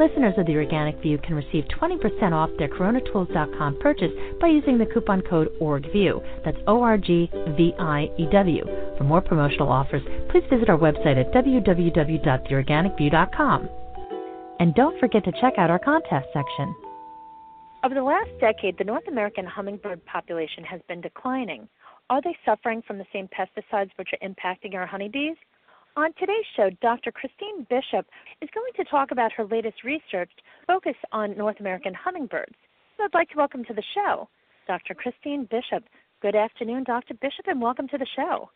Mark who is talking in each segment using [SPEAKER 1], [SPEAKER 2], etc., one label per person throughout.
[SPEAKER 1] Listeners of the Organic View can receive 20% off their coronatools.com purchase by using the coupon code ORGVIEW. That's O R G V I E W. For more promotional offers, please visit our website at www.theorganicview.com. And don't forget to check out our contest section.
[SPEAKER 2] Over the last decade, the North American hummingbird population has been declining. Are they suffering from the same pesticides which are impacting our honeybees? On today's show, Dr. Christine Bishop is going to talk about her latest research focused on North American hummingbirds. So I'd like to welcome to the show Dr. Christine Bishop. Good afternoon, Dr. Bishop, and welcome to the show.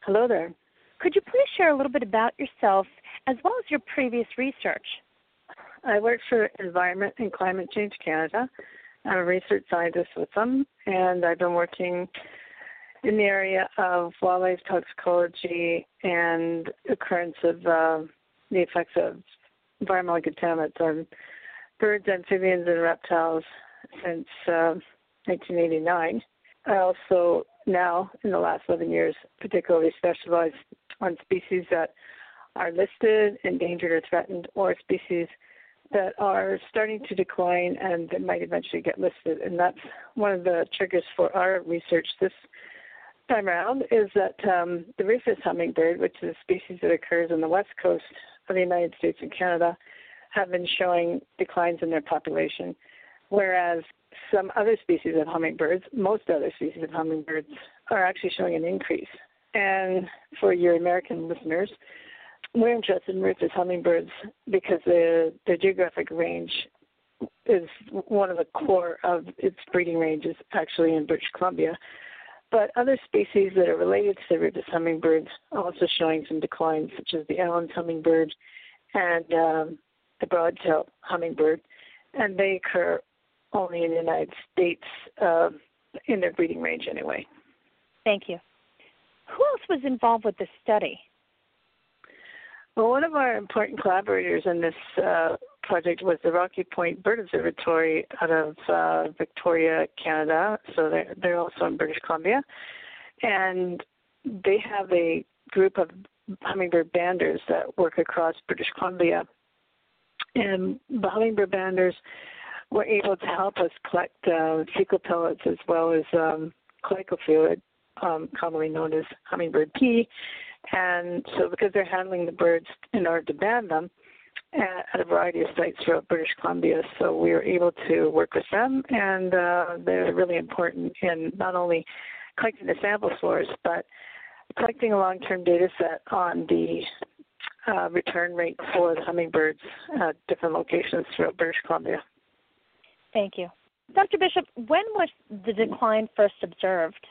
[SPEAKER 3] Hello there.
[SPEAKER 2] Could you please share a little bit about yourself as well as your previous research?
[SPEAKER 3] I work for Environment and Climate Change Canada. I'm a research scientist with them, and I've been working in the area of wildlife toxicology and occurrence of uh, the effects of environmental contaminants on birds, amphibians, and reptiles since uh, 1989. I also now, in the last 11 years, particularly specialize on species that are listed, endangered, or threatened, or species that are starting to decline and that might eventually get listed. And that's one of the triggers for our research this time around is that um, the rufous hummingbird, which is a species that occurs on the west coast of the United States and Canada, have been showing declines in their population, whereas some other species of hummingbirds, most other species of hummingbirds, are actually showing an increase. And for your American listeners, we're interested in rufous hummingbirds because the, the geographic range is one of the core of its breeding ranges actually in British Columbia. But other species that are related to the rufous hummingbirds are also showing some declines, such as the Allen's hummingbird and um, the broadtail hummingbird, and they occur only in the United States uh, in their breeding range anyway.
[SPEAKER 2] Thank you. Who else was involved with this study?
[SPEAKER 3] Well, one of our important collaborators in this uh, project was the Rocky Point Bird Observatory out of uh, Victoria, Canada. So they're, they're also in British Columbia. And they have a group of hummingbird banders that work across British Columbia. And the hummingbird banders were able to help us collect uh, fecal pellets as well as um, cloacal fluid, um, commonly known as hummingbird pee. And so, because they're handling the birds in order to band them, at a variety of sites throughout British Columbia. So we were able to work with them, and uh, they're really important in not only collecting the sample source, but collecting a long-term data set on the uh, return rate for the hummingbirds at different locations throughout British Columbia.
[SPEAKER 2] Thank you. Dr. Bishop, when was the decline first observed?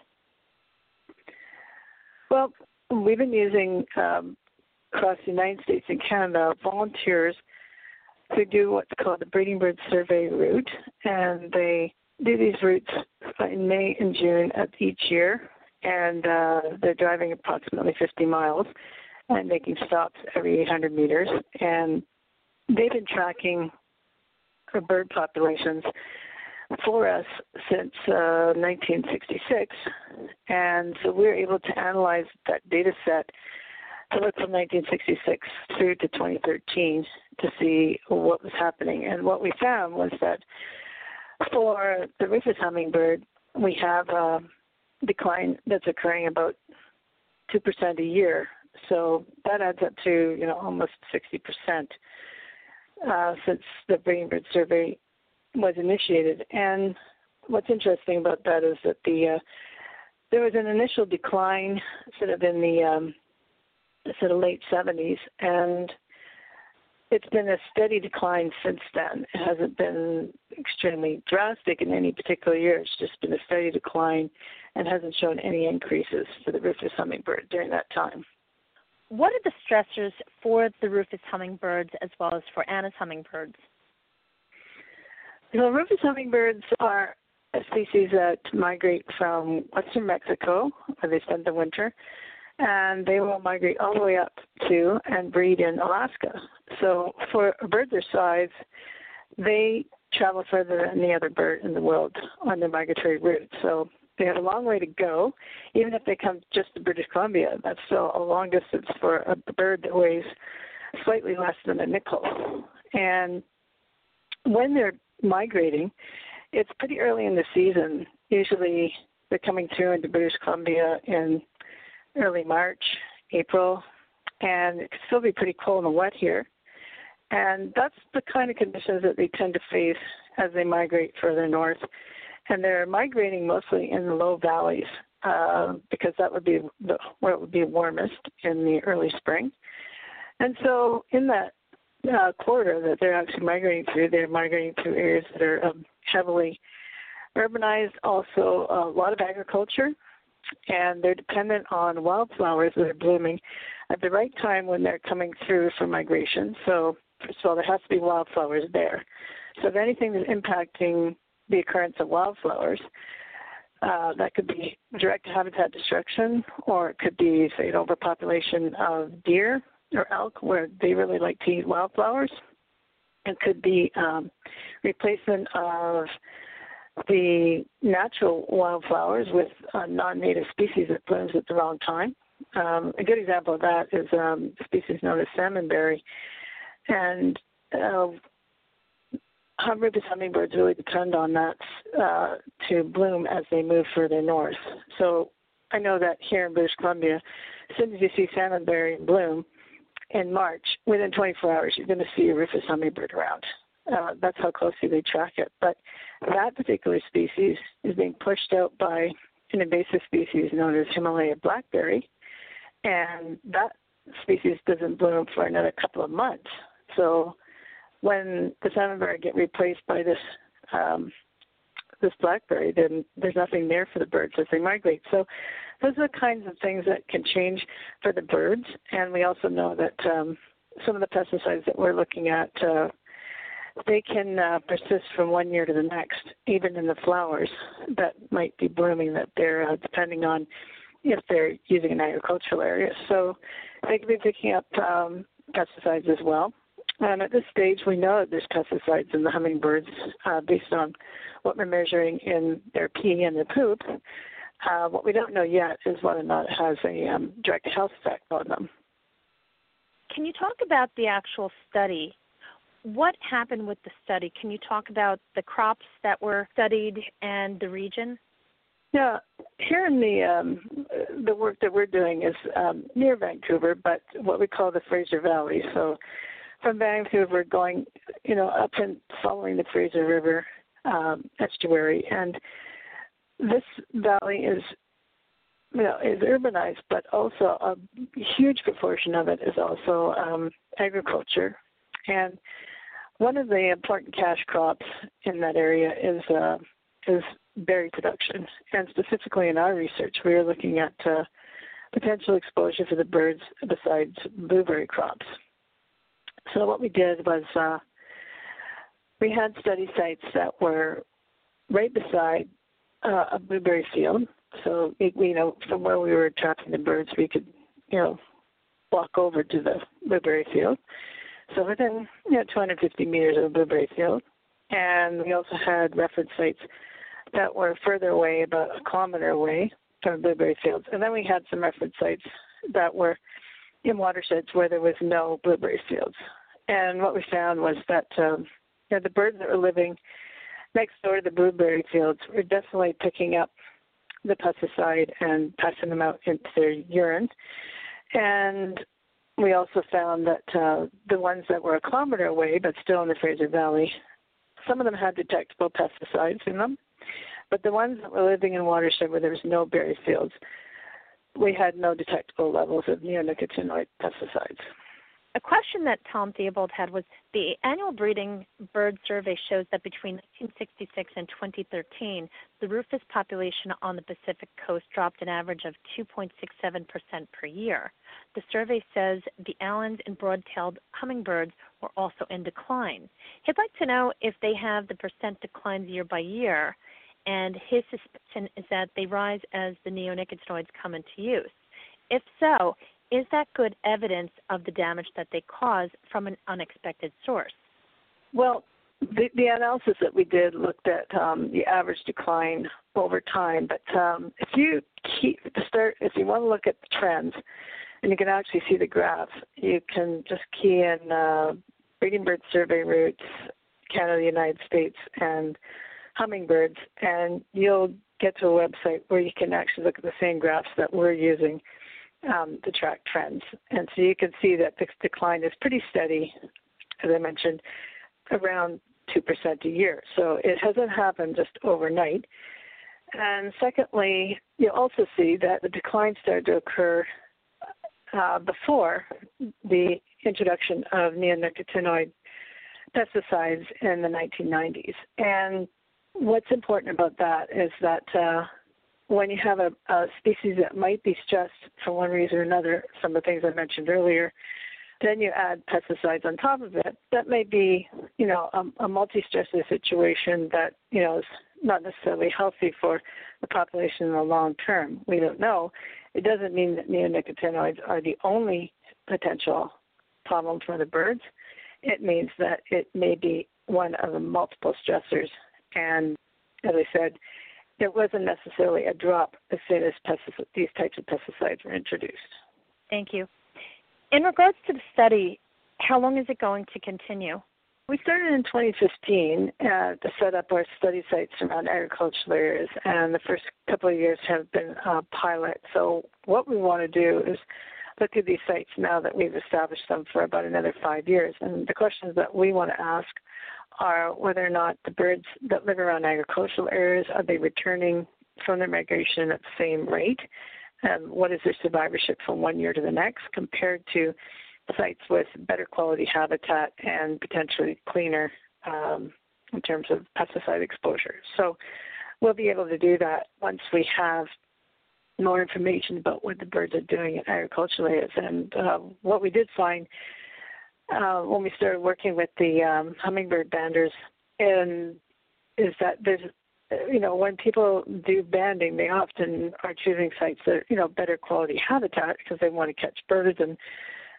[SPEAKER 3] Well, we've been using um, across the United States and Canada volunteers to do what's called the breeding bird survey route, and they do these routes in May and June of each year, and uh, they're driving approximately 50 miles and making stops every 800 meters, and they've been tracking bird populations for us since uh, 1966, and so we're able to analyze that data set to look from 1966 through to 2013 to see what was happening. And what we found was that for the rufous hummingbird, we have a decline that's occurring about 2% a year. So that adds up to, you know, almost 60% uh, since the breeding bird survey was initiated. And what's interesting about that is that the uh, there was an initial decline sort of in the um, sort of late 70s, and it's been a steady decline since then. It hasn't been extremely drastic in any particular year. It's just been a steady decline and hasn't shown any increases for the rufous hummingbird during that time.
[SPEAKER 2] What are the stressors for the rufous hummingbirds as well as for Anna's hummingbirds?
[SPEAKER 3] Well, rufous hummingbirds are a species that migrate from western Mexico, where they spend the winter, and they will migrate all the way up to and breed in Alaska. So for a bird their size, they travel further than any other bird in the world on their migratory route. So they have a long way to go. Even if they come just to British Columbia, that's still a long distance for a bird that weighs slightly less than a nickel. And when they're migrating, it's pretty early in the season. Usually they're coming through into British Columbia in early March, April, and it can still be pretty cold and wet here. And that's the kind of conditions that they tend to face as they migrate further north. And they're migrating mostly in the low valleys uh, because that would be the, where it would be warmest in the early spring. And so, in that uh, corridor that they're actually migrating through, they're migrating through areas that are um, heavily urbanized, also a lot of agriculture, and they're dependent on wildflowers that are blooming at the right time when they're coming through for migration. So, first of all, there has to be wildflowers there. So, if anything that's impacting the occurrence of wildflowers, uh, that could be direct habitat destruction, or it could be, say, an overpopulation of deer or elk where they really like to eat wildflowers. It could be um, replacement of the natural wildflowers with a non-native species that blooms at the wrong time. Um, a good example of that is um, a species known as salmonberry, and uh, rufous hummingbirds really depend on that uh, to bloom as they move further north. So I know that here in British Columbia, as soon as you see salmonberry bloom, in March, within 24 hours, you're going to see a rufous hummingbird around. Uh, that's how closely they track it. But that particular species is being pushed out by an invasive species known as Himalaya blackberry, and that species doesn't bloom for another couple of months. So when the salmonberry get replaced by this um, this blackberry, then there's nothing there for the birds as they migrate. So those are the kinds of things that can change for the birds. And we also know that um, some of the pesticides that we're looking at, uh, they can uh, persist from one year to the next, even in the flowers that might be blooming that they're uh, depending on if they're using an agricultural area. So they could be picking up um, pesticides as well. And at this stage, we know that there's pesticides in the hummingbirds uh, based on what we're measuring in their pee and their poop. Uh, what we don't know yet is whether or not it has a um, direct health effect on them.
[SPEAKER 2] Can you talk about the actual study? What happened with the study? Can you talk about the crops that were studied and the region?
[SPEAKER 3] Yeah, here in the um, the work that we're doing is um, near Vancouver, but what we call the Fraser Valley. So from Vancouver, going you know up and following the Fraser River um, estuary, and this valley is you know is urbanized, but also a huge proportion of it is also um, agriculture, and one of the important cash crops in that area is uh, is berry production, and specifically in our research, we are looking at uh, potential exposure for the birds besides blueberry crops. So what we did was uh, we had study sites that were right beside uh, a blueberry field. So, you know, from where we were trapping the birds, we could, you know, walk over to the blueberry field. So within, you know, 250 meters of blueberry field. And we also had reference sites that were further away, about a kilometer away from blueberry fields. And then we had some reference sites that were in watersheds where there was no blueberry fields. And what we found was that um, you know, the birds that were living next door to the blueberry fields were definitely picking up the pesticide and passing them out into their urine. And we also found that uh, the ones that were a kilometer away, but still in the Fraser Valley, some of them had detectable pesticides in them. But the ones that were living in watershed where there was no berry fields, we had no detectable levels of neonicotinoid pesticides.
[SPEAKER 2] A question that Tom Theobald had was the annual breeding bird survey shows that between 1966 and 2013, the rufous population on the Pacific coast dropped an average of 2.67% per year. The survey says the Allen's and broad-tailed hummingbirds were also in decline. He'd like to know if they have the percent declines year by year, and his suspicion is that they rise as the neonicotinoids come into use. If so, is that good evidence of the damage that they cause from an unexpected source?
[SPEAKER 3] Well, the, the analysis that we did looked at um, the average decline over time. But um, if you keep start, if you want to look at the trends, and you can actually see the graph, you can just key in uh, breeding bird survey routes, Canada, United States, and hummingbirds, and you'll get to a website where you can actually look at the same graphs that we're using um, to track trends. And so you can see that the decline is pretty steady, as I mentioned, around 2% a year. So it hasn't happened just overnight. And secondly, you also see that the decline started to occur uh, before the introduction of neonicotinoid pesticides in the 1990s. And what's important about that is that uh, when you have a, a species that might be stressed for one reason or another, some of the things I mentioned earlier, then you add pesticides on top of it. That may be, you know, a, a multi-stressor situation that you know is not necessarily healthy for the population in the long term. We don't know. It doesn't mean that neonicotinoids are the only potential problem for the birds. It means that it may be one of the multiple stressors. And as I said, there wasn't necessarily a drop as soon as pesticide, these types of pesticides were introduced.
[SPEAKER 2] Thank you. In regards to the study, how long is it going to continue?
[SPEAKER 3] We started in 2015 uh, to set up our study sites around agricultural areas, and the first couple of years have been uh, pilot. So, what we want to do is look at these sites now that we've established them for about another five years. And the questions that we want to ask are whether or not the birds that live around agricultural areas are they returning from their migration at the same rate? And what is their survivorship from one year to the next compared to sites with better quality habitat and potentially cleaner um, in terms of pesticide exposure? So we'll be able to do that once we have more information about what the birds are doing in agricultural areas. And uh, what we did find uh, when we started working with the um, hummingbird banders, and is that there's you know when people do banding, they often are choosing sites that are, you know better quality habitat because they want to catch birds and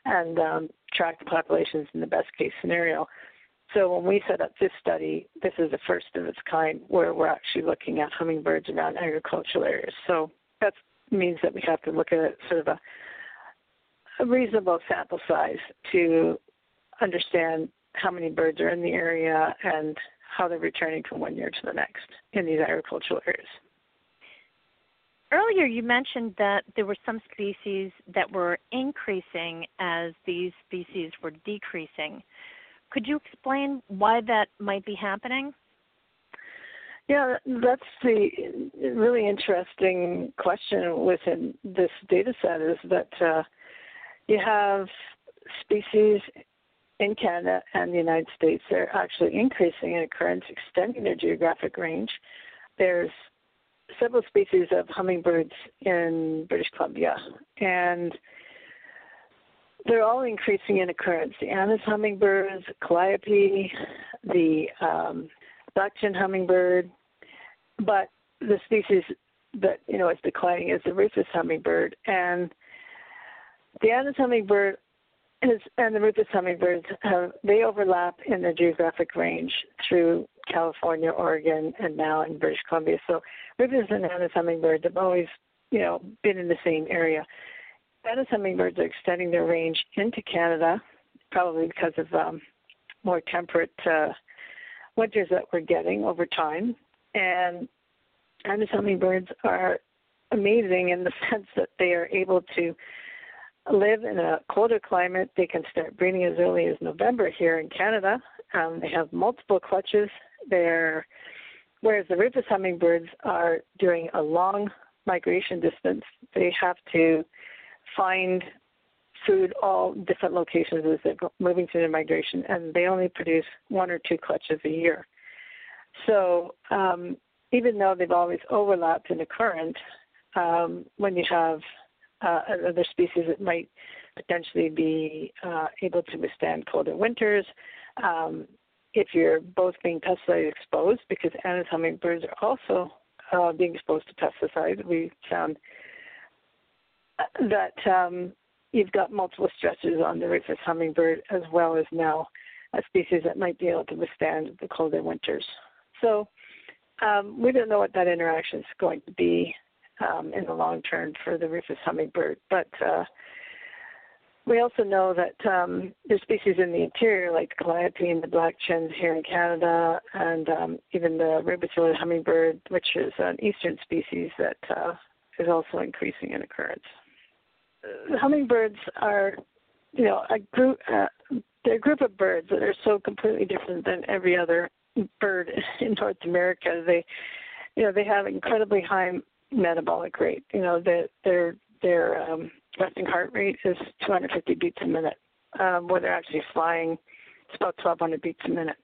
[SPEAKER 3] and um, track the populations in the best case scenario. So when we set up this study, this is the first of its kind where we're actually looking at hummingbirds around agricultural areas. So that means that we have to look at sort of a, a reasonable sample size to understand how many birds are in the area and how they're returning from one year to the next in these agricultural areas.
[SPEAKER 2] Earlier, you mentioned that there were some species that were increasing as these species were decreasing. Could you explain why that might be happening?
[SPEAKER 3] Yeah, that's the really interesting question within this data set is that uh, you have species in Canada and the United States, they're actually increasing in occurrence, extending their geographic range. There's several species of hummingbirds in British Columbia, and they're all increasing in occurrence. The Anna's hummingbirds, calliope, the um, black-chin hummingbird, but the species that you know is declining is the rufous hummingbird, and the Anna's hummingbird is, and the rufous hummingbirds have they overlap in their geographic range through California, Oregon, and now in British Columbia. So rufous and Anna's hummingbirds have always, you know, been in the same area. Anna's hummingbirds are extending their range into Canada, probably because of um, more temperate uh, winters that we're getting over time. And Anna's hummingbirds are amazing in the sense that they are able to live in a colder climate. They can start breeding as early as November here in Canada. Um, they have multiple clutches. They're whereas the rufous hummingbirds are doing a long migration distance. They have to find food all different locations as they're moving through their migration, and they only produce one or two clutches a year. So um, even though they've always overlapped in occurrence, um, when you have uh, other species that might potentially be uh, able to withstand colder winters, um, if you're both being pesticide exposed, because Anna's hummingbirds are also uh, being exposed to pesticides, we found that um, you've got multiple stresses on the rufous hummingbird as well as now a species that might be able to withstand the colder winters. So um, we don't know what that interaction is going to be um, in the long term for the rufous hummingbird, but uh, we also know that um, there's species in the interior like the calliope the black chins here in Canada, and um, even the ruby-throated hummingbird, which is an eastern species that uh, is also increasing in occurrence. Uh, hummingbirds are, you know, a group. Uh, they're a group of birds that are so completely different than every other bird in North America. They, you know, they have incredibly high metabolic rate. You know, that their their um, resting heart rate is 250 beats a minute. Um, when they're actually flying, it's about 1,200 beats a minute.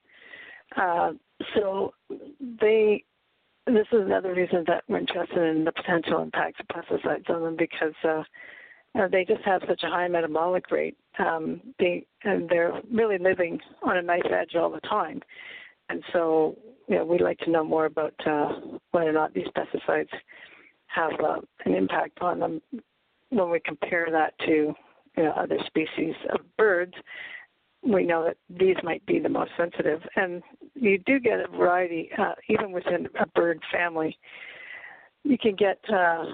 [SPEAKER 3] Uh, so they, this is another reason that we're interested in the potential impacts of pesticides on them because uh, uh, they just have such a high metabolic rate. Um, they and they're really living on a knife edge all the time, and so you know, we'd like to know more about uh, whether or not these pesticides have uh, an impact on them when we compare that to you know, other species of birds, we know that these might be the most sensitive. And you do get a variety, uh, even within a bird family. You can get uh,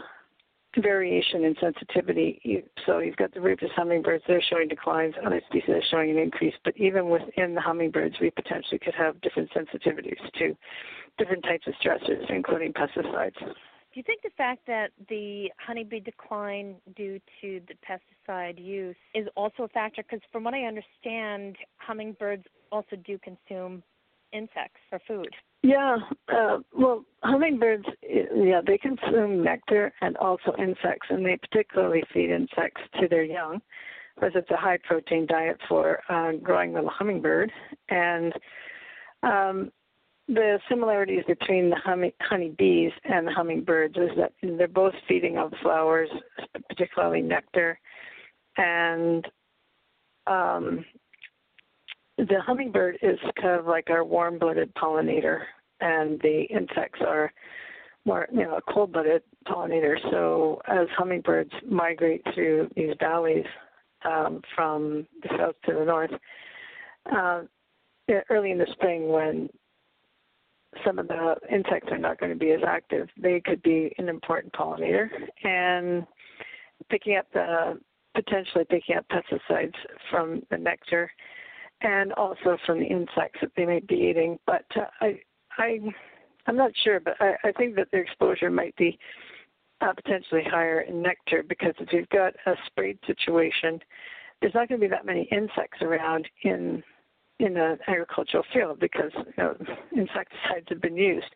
[SPEAKER 3] variation in sensitivity. You, so you've got the rufous hummingbirds, they're showing declines, other species are showing an increase. But even within the hummingbirds, we potentially could have different sensitivities to different types of stressors, including pesticides.
[SPEAKER 2] Do you think the fact that the honeybee decline due to the pesticide use is also a factor? Because from what I understand, hummingbirds also do consume insects for food.
[SPEAKER 3] Yeah, uh, well, hummingbirds, yeah, they consume nectar and also insects, and they particularly feed insects to their young, because it's a high protein diet for uh, growing little hummingbird. And um, the similarities between the honey, honeybees and the hummingbirds is that they're both feeding on flowers, particularly nectar, and um, the hummingbird is kind of like our warm-blooded pollinator, and the insects are more, you know, a cold-blooded pollinator. So as hummingbirds migrate through these valleys um, from the south to the north, uh, early in the spring when some of the insects are not going to be as active, they could be an important pollinator. And picking up the potentially picking up pesticides from the nectar and also from the insects that they may be eating. But uh, I, I, I'm not sure, but I, I think that their exposure might be uh, potentially higher in nectar because if you've got a sprayed situation, there's not going to be that many insects around in in an agricultural field because you know, insecticides have been used.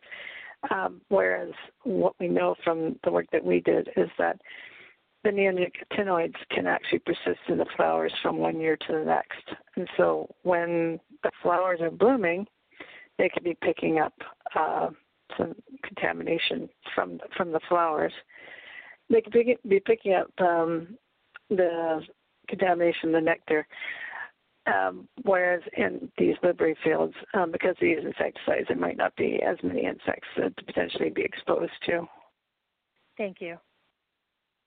[SPEAKER 3] Um, whereas what we know from the work that we did is that the neonicotinoids can actually persist in the flowers from one year to the next. And so when the flowers are blooming, they could be picking up uh, some contamination from from the flowers. They could be picking up um, the contamination, the nectar, um, whereas in these blueberry fields, um, because they use insecticides, there might not be as many insects to potentially be exposed to.
[SPEAKER 2] Thank you.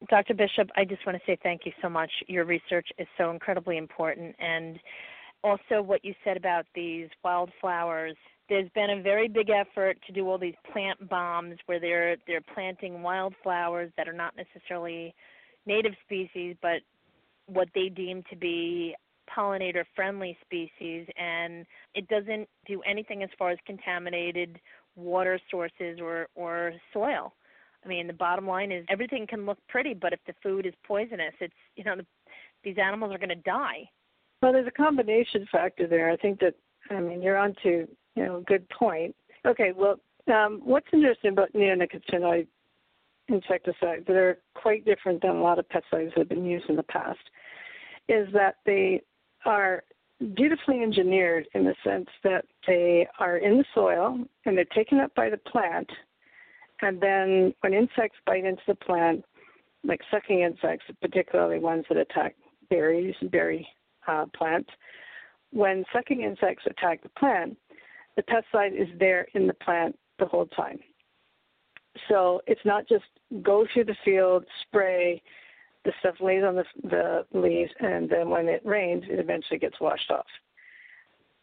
[SPEAKER 2] Dr. Bishop, I just want to say thank you so much. Your research is so incredibly important. And also, what you said about these wildflowers. There's been a very big effort to do all these plant bombs where they're they're planting wildflowers that are not necessarily native species, but what they deem to be pollinator friendly species and it doesn't do anything as far as contaminated water sources or or soil. I mean, the bottom line is everything can look pretty, but if the food is poisonous, it's you know the, these animals are going to die.
[SPEAKER 3] Well, there's a combination factor there. I think that I mean you're onto you know a good point. Okay, well, um, what's interesting about neonicotinoid insecticides that are quite different than a lot of pesticides that have been used in the past is that they are beautifully engineered in the sense that they are in the soil and they're taken up by the plant. And then when insects bite into the plant, like sucking insects, particularly ones that attack berries, and berry uh, plants, when sucking insects attack the plant, the pesticide is there in the plant the whole time. So it's not just go through the field, spray, the stuff lays on the, the leaves, and then when it rains, it eventually gets washed off.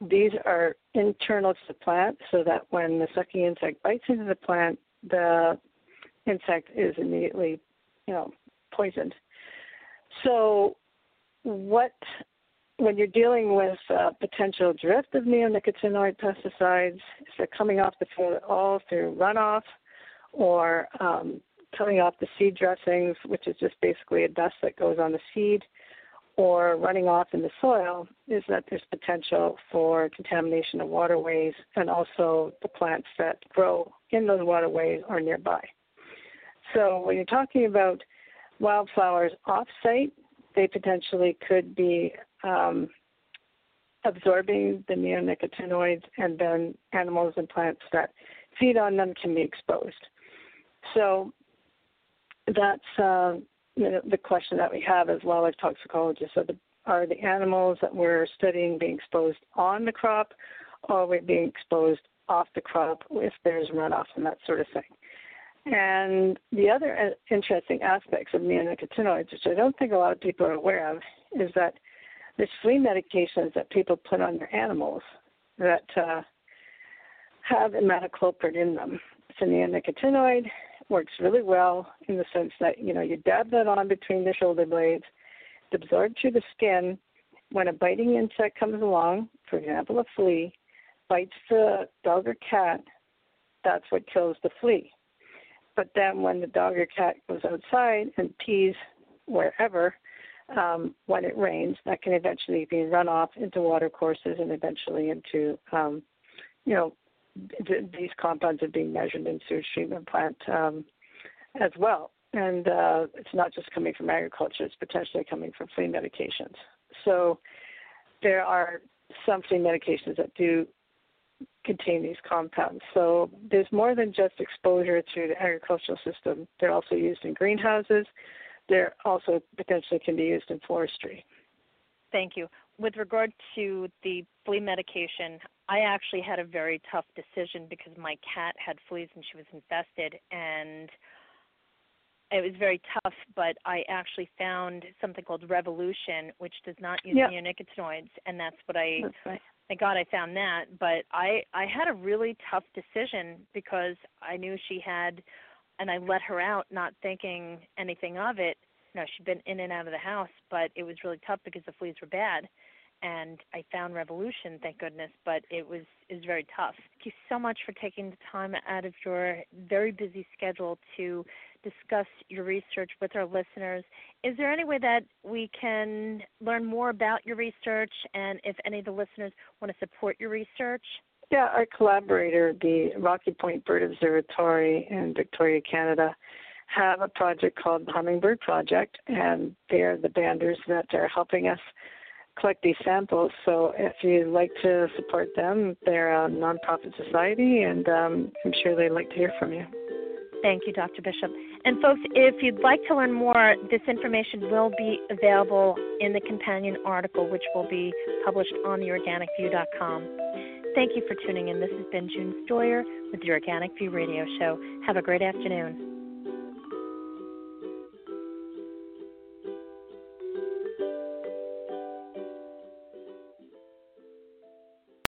[SPEAKER 3] These are internal to the plant so that when the sucking insect bites into the plant, the insect is immediately, you know, poisoned. So, what when you're dealing with uh, potential drift of neonicotinoid pesticides, if they're coming off the field at all through runoff or um, coming off the seed dressings, which is just basically a dust that goes on the seed, or running off in the soil, is that there's potential for contamination of waterways and also the plants that grow in those waterways or nearby. So when you're talking about wildflowers off site, they potentially could be um, absorbing the neonicotinoids, and then animals and plants that feed on them can be exposed. So that's uh, the question that we have as wildlife toxicologists. So the, are the animals that we're studying being exposed on the crop, or are we being exposed off the crop if there's runoff and that sort of thing? And the other uh, interesting aspects of neonicotinoids, which I don't think a lot of people are aware of, is that there's flea medications that people put on their animals that uh, have imidacloprid in them. It's a neonicotinoid, works really well in the sense that, you know, you dab that on between the shoulder blades, it's absorbed through the skin. When a biting insect comes along, for example, a flea, bites the dog or cat, that's what kills the flea. But then when the dog or cat goes outside and pees wherever, um, when it rains, that can eventually be run off into water courses and eventually into, um, you know, th- these compounds are being measured in sewage treatment plant um, as well. And uh, it's not just coming from agriculture; it's potentially coming from flea medications. So there are some flea medications that do contain these compounds. So there's more than just exposure to the agricultural system. They're also used in greenhouses. They're also potentially can be used in forestry.
[SPEAKER 2] Thank you. With regard to the flea medication, I actually had a very tough decision because my cat had fleas and she was infested and it was very tough, but I actually found something called Revolution, which does not use
[SPEAKER 3] yep.
[SPEAKER 2] neonicotinoids, and that's what I
[SPEAKER 3] that's right.
[SPEAKER 2] thank God I found that. But I I had a really tough decision because I knew she had, and I let her out, not thinking anything of it. You know, she'd been in and out of the house, but it was really tough because the fleas were bad. And I found Revolution, thank goodness, but it was was very tough. Thank you so much for taking the time out of your very busy schedule to discuss your research with our listeners. Is there any way that we can learn more about your research and if any of the listeners want to support your research?
[SPEAKER 3] Yeah, our collaborator, the Rocky Point Bird Observatory in Victoria, Canada, have a project called the Hummingbird Project, and they're the banders that are helping us collect these samples. So if you'd like to support them, they're a nonprofit society, and um, I'm sure they'd like to hear from you.
[SPEAKER 2] Thank you, Dr. Bishop. And folks, if you'd like to learn more, this information will be available in the companion article, which will be published on theorganicview.com. Thank you for tuning in. This has been June Stoyer with the Organic View Radio Show. Have a great afternoon.